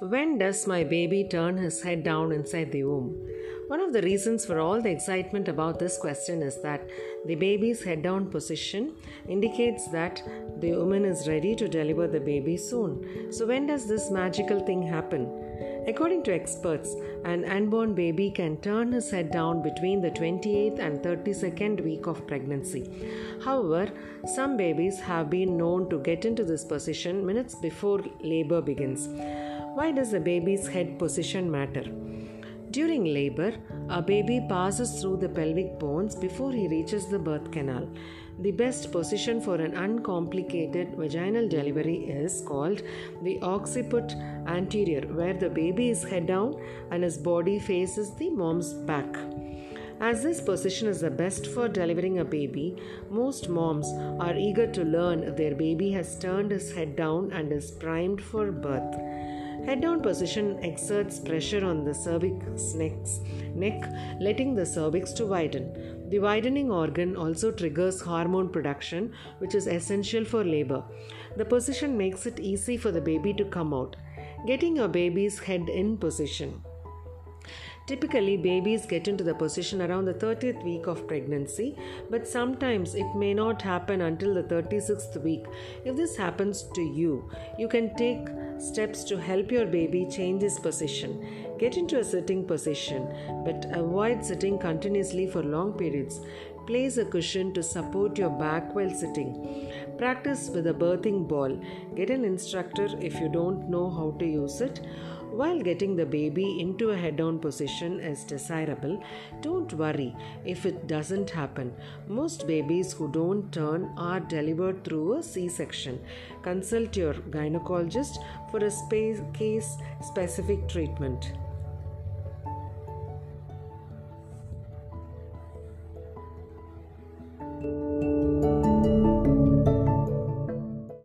When does my baby turn his head down inside the womb? One of the reasons for all the excitement about this question is that the baby's head down position indicates that the woman is ready to deliver the baby soon. So, when does this magical thing happen? According to experts, an unborn baby can turn his head down between the 28th and 32nd week of pregnancy. However, some babies have been known to get into this position minutes before labor begins. Why does the baby's head position matter? During labor, a baby passes through the pelvic bones before he reaches the birth canal. The best position for an uncomplicated vaginal delivery is called the occiput anterior, where the baby is head down and his body faces the mom's back. As this position is the best for delivering a baby, most moms are eager to learn if their baby has turned his head down and is primed for birth. Head down position exerts pressure on the cervix neck, letting the cervix to widen. The widening organ also triggers hormone production, which is essential for labor. The position makes it easy for the baby to come out. Getting your baby's head in position. Typically, babies get into the position around the 30th week of pregnancy, but sometimes it may not happen until the 36th week. If this happens to you, you can take steps to help your baby change his position. Get into a sitting position, but avoid sitting continuously for long periods. Place a cushion to support your back while sitting. Practice with a birthing ball. Get an instructor if you don't know how to use it while getting the baby into a head down position is desirable, don't worry if it doesn't happen. Most babies who don't turn are delivered through a C section. Consult your gynecologist for a case specific treatment.